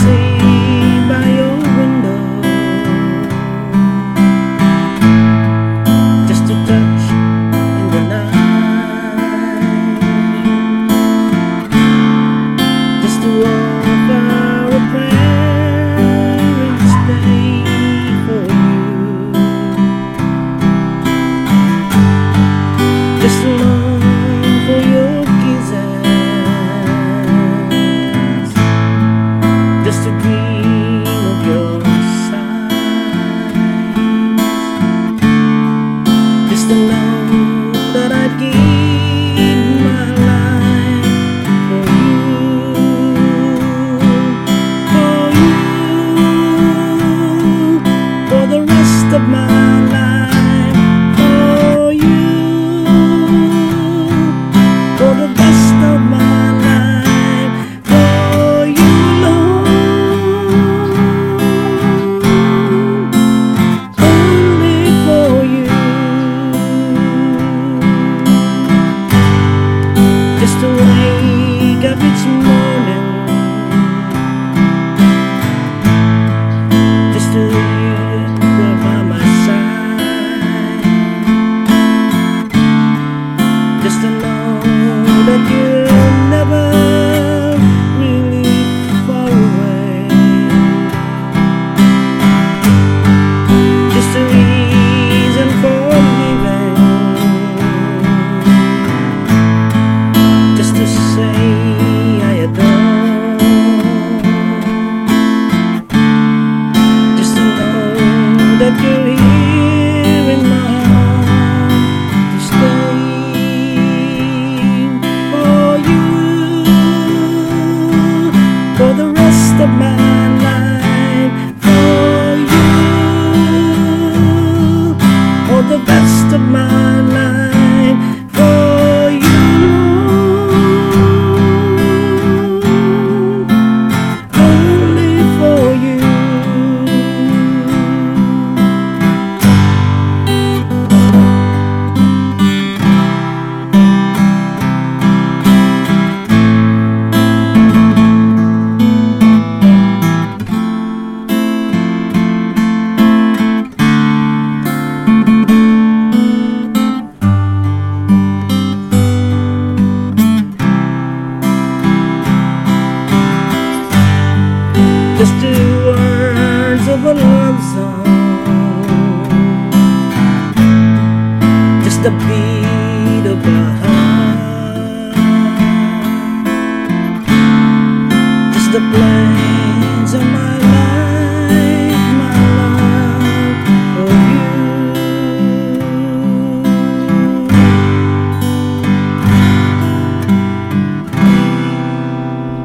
see that you're the beat of my heart. Just a blank.